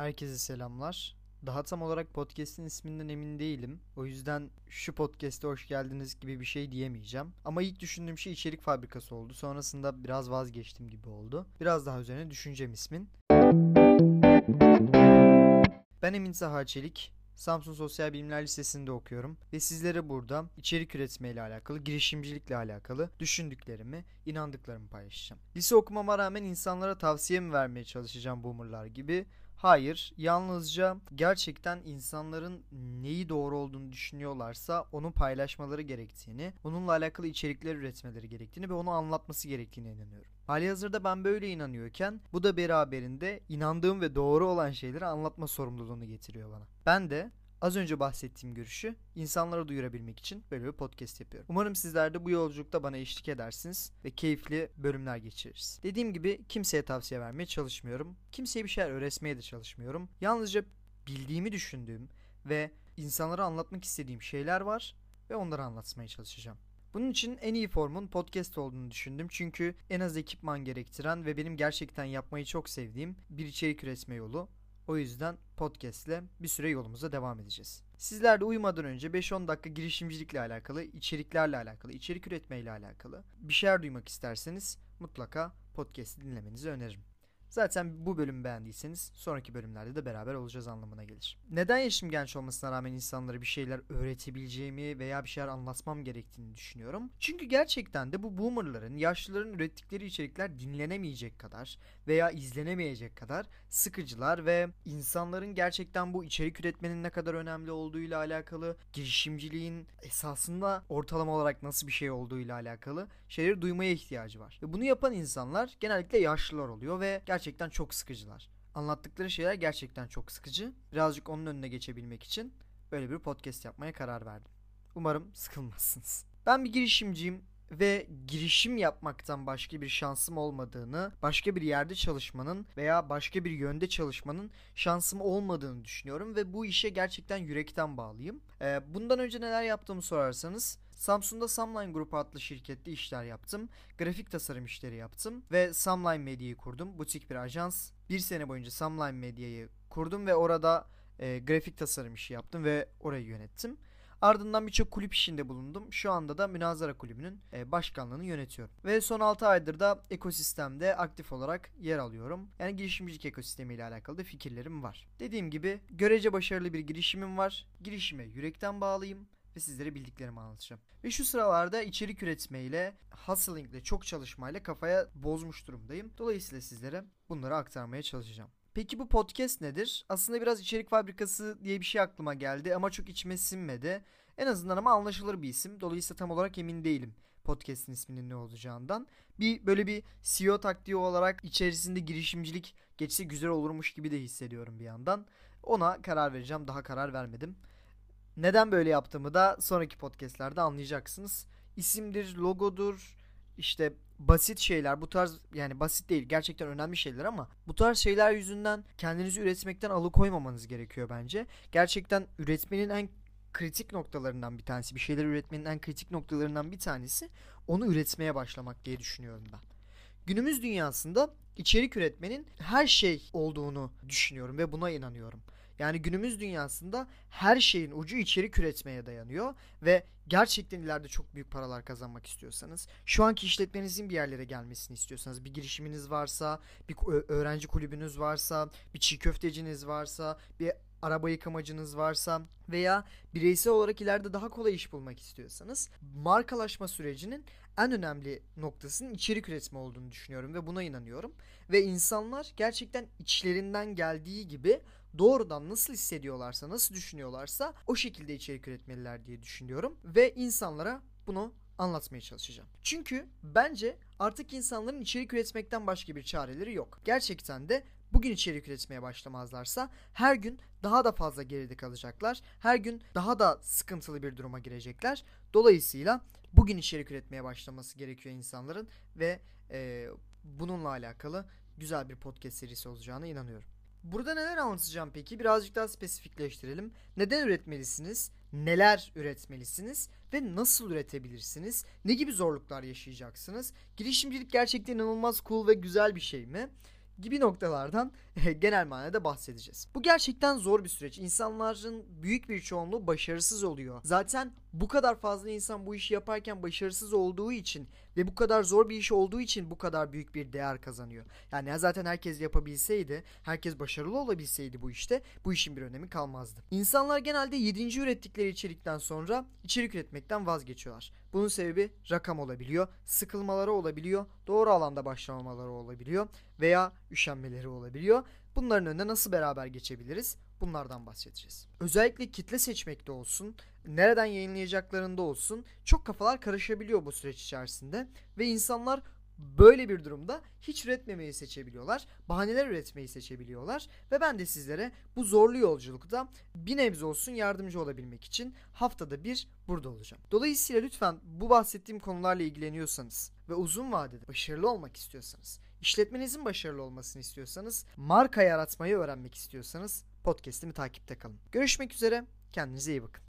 Herkese selamlar. Daha tam olarak podcast'in isminden emin değilim. O yüzden şu podcast'e hoş geldiniz gibi bir şey diyemeyeceğim. Ama ilk düşündüğüm şey içerik fabrikası oldu. Sonrasında biraz vazgeçtim gibi oldu. Biraz daha üzerine düşüneceğim ismin. Ben Emin Saha Çelik. Samsun Sosyal Bilimler Lisesi'nde okuyorum ve sizlere burada içerik üretme ile alakalı, girişimcilikle alakalı düşündüklerimi, inandıklarımı paylaşacağım. Lise okumama rağmen insanlara tavsiye mi vermeye çalışacağım boomerlar gibi Hayır, yalnızca gerçekten insanların neyi doğru olduğunu düşünüyorlarsa onu paylaşmaları gerektiğini, onunla alakalı içerikler üretmeleri gerektiğini ve onu anlatması gerektiğine inanıyorum. Hali hazırda ben böyle inanıyorken bu da beraberinde inandığım ve doğru olan şeyleri anlatma sorumluluğunu getiriyor bana. Ben de Az önce bahsettiğim görüşü insanlara duyurabilmek için böyle bir podcast yapıyorum. Umarım sizler de bu yolculukta bana eşlik edersiniz ve keyifli bölümler geçiririz. Dediğim gibi kimseye tavsiye vermeye çalışmıyorum. Kimseye bir şeyler öğretmeye de çalışmıyorum. Yalnızca bildiğimi düşündüğüm ve insanlara anlatmak istediğim şeyler var ve onları anlatmaya çalışacağım. Bunun için en iyi formun podcast olduğunu düşündüm. Çünkü en az ekipman gerektiren ve benim gerçekten yapmayı çok sevdiğim bir içerik üretme yolu. O yüzden podcast ile bir süre yolumuza devam edeceğiz. Sizler de uyumadan önce 5-10 dakika girişimcilikle alakalı, içeriklerle alakalı, içerik üretmeyle alakalı bir şeyler duymak isterseniz mutlaka podcast'i dinlemenizi öneririm. Zaten bu bölümü beğendiyseniz sonraki bölümlerde de beraber olacağız anlamına gelir. Neden yaşım genç olmasına rağmen insanlara bir şeyler öğretebileceğimi veya bir şeyler anlatmam gerektiğini düşünüyorum. Çünkü gerçekten de bu boomerların, yaşlıların ürettikleri içerikler dinlenemeyecek kadar veya izlenemeyecek kadar sıkıcılar ve insanların gerçekten bu içerik üretmenin ne kadar önemli olduğuyla alakalı, girişimciliğin esasında ortalama olarak nasıl bir şey olduğuyla alakalı şeyleri duymaya ihtiyacı var. Ve bunu yapan insanlar genellikle yaşlılar oluyor ve gerçekten gerçekten çok sıkıcılar. Anlattıkları şeyler gerçekten çok sıkıcı. Birazcık onun önüne geçebilmek için böyle bir podcast yapmaya karar verdim. Umarım sıkılmazsınız. Ben bir girişimciyim ve girişim yapmaktan başka bir şansım olmadığını, başka bir yerde çalışmanın veya başka bir yönde çalışmanın şansım olmadığını düşünüyorum ve bu işe gerçekten yürekten bağlıyım. Bundan önce neler yaptığımı sorarsanız Samsun'da Samline Grup adlı şirkette işler yaptım. Grafik tasarım işleri yaptım ve Samline Medya'yı kurdum. Butik bir ajans. Bir sene boyunca Samline Medya'yı kurdum ve orada e, grafik tasarım işi yaptım ve orayı yönettim. Ardından birçok kulüp işinde bulundum. Şu anda da Münazara Kulübü'nün e, başkanlığını yönetiyorum. Ve son 6 aydır da ekosistemde aktif olarak yer alıyorum. Yani girişimcilik ekosistemiyle alakalı da fikirlerim var. Dediğim gibi görece başarılı bir girişimim var. Girişime yürekten bağlıyım ve sizlere bildiklerimi anlatacağım. Ve şu sıralarda içerik üretmeyle, hustling ile çok çalışmayla kafaya bozmuş durumdayım. Dolayısıyla sizlere bunları aktarmaya çalışacağım. Peki bu podcast nedir? Aslında biraz içerik fabrikası diye bir şey aklıma geldi ama çok içime sinmedi. En azından ama anlaşılır bir isim. Dolayısıyla tam olarak emin değilim podcast'in isminin ne olacağından. Bir böyle bir CEO taktiği olarak içerisinde girişimcilik geçse güzel olurmuş gibi de hissediyorum bir yandan. Ona karar vereceğim. Daha karar vermedim. Neden böyle yaptığımı da sonraki podcastlerde anlayacaksınız. İsimdir, logodur, işte basit şeyler bu tarz yani basit değil gerçekten önemli şeyler ama bu tarz şeyler yüzünden kendinizi üretmekten alıkoymamanız gerekiyor bence. Gerçekten üretmenin en kritik noktalarından bir tanesi bir şeyler üretmenin en kritik noktalarından bir tanesi onu üretmeye başlamak diye düşünüyorum ben. Günümüz dünyasında içerik üretmenin her şey olduğunu düşünüyorum ve buna inanıyorum. Yani günümüz dünyasında her şeyin ucu içerik üretmeye dayanıyor ve gerçekten ileride çok büyük paralar kazanmak istiyorsanız, şu anki işletmenizin bir yerlere gelmesini istiyorsanız, bir girişiminiz varsa, bir öğrenci kulübünüz varsa, bir çiğ köfteciniz varsa, bir araba yıkamacınız varsa veya bireysel olarak ileride daha kolay iş bulmak istiyorsanız markalaşma sürecinin en önemli noktasının içerik üretme olduğunu düşünüyorum ve buna inanıyorum. Ve insanlar gerçekten içlerinden geldiği gibi doğrudan nasıl hissediyorlarsa, nasıl düşünüyorlarsa o şekilde içerik üretmeliler diye düşünüyorum. Ve insanlara bunu anlatmaya çalışacağım. Çünkü bence artık insanların içerik üretmekten başka bir çareleri yok. Gerçekten de bugün içerik üretmeye başlamazlarsa her gün daha da fazla geride kalacaklar. Her gün daha da sıkıntılı bir duruma girecekler. Dolayısıyla bugün içerik üretmeye başlaması gerekiyor insanların ve e, bununla alakalı güzel bir podcast serisi olacağına inanıyorum. Burada neler anlatacağım peki? Birazcık daha spesifikleştirelim. Neden üretmelisiniz? Neler üretmelisiniz? Ve nasıl üretebilirsiniz? Ne gibi zorluklar yaşayacaksınız? Girişimcilik gerçekten inanılmaz cool ve güzel bir şey mi? gibi noktalardan genel manada bahsedeceğiz. Bu gerçekten zor bir süreç. İnsanların büyük bir çoğunluğu başarısız oluyor. Zaten bu kadar fazla insan bu işi yaparken başarısız olduğu için ve bu kadar zor bir iş olduğu için bu kadar büyük bir değer kazanıyor. Yani zaten herkes yapabilseydi, herkes başarılı olabilseydi bu işte bu işin bir önemi kalmazdı. İnsanlar genelde 7. ürettikleri içerikten sonra içerik üretmekten vazgeçiyorlar. Bunun sebebi rakam olabiliyor, sıkılmaları olabiliyor, doğru alanda başlamamaları olabiliyor veya üşenmeleri olabiliyor. Bunların önüne nasıl beraber geçebiliriz? Bunlardan bahsedeceğiz. Özellikle kitle seçmekte olsun, nereden yayınlayacaklarında olsun çok kafalar karışabiliyor bu süreç içerisinde ve insanlar böyle bir durumda hiç üretmemeyi seçebiliyorlar, bahaneler üretmeyi seçebiliyorlar ve ben de sizlere bu zorlu yolculukta bir nebze olsun yardımcı olabilmek için haftada bir burada olacağım. Dolayısıyla lütfen bu bahsettiğim konularla ilgileniyorsanız ve uzun vadede başarılı olmak istiyorsanız, işletmenizin başarılı olmasını istiyorsanız, marka yaratmayı öğrenmek istiyorsanız podcast'imi takipte kalın. Görüşmek üzere, kendinize iyi bakın.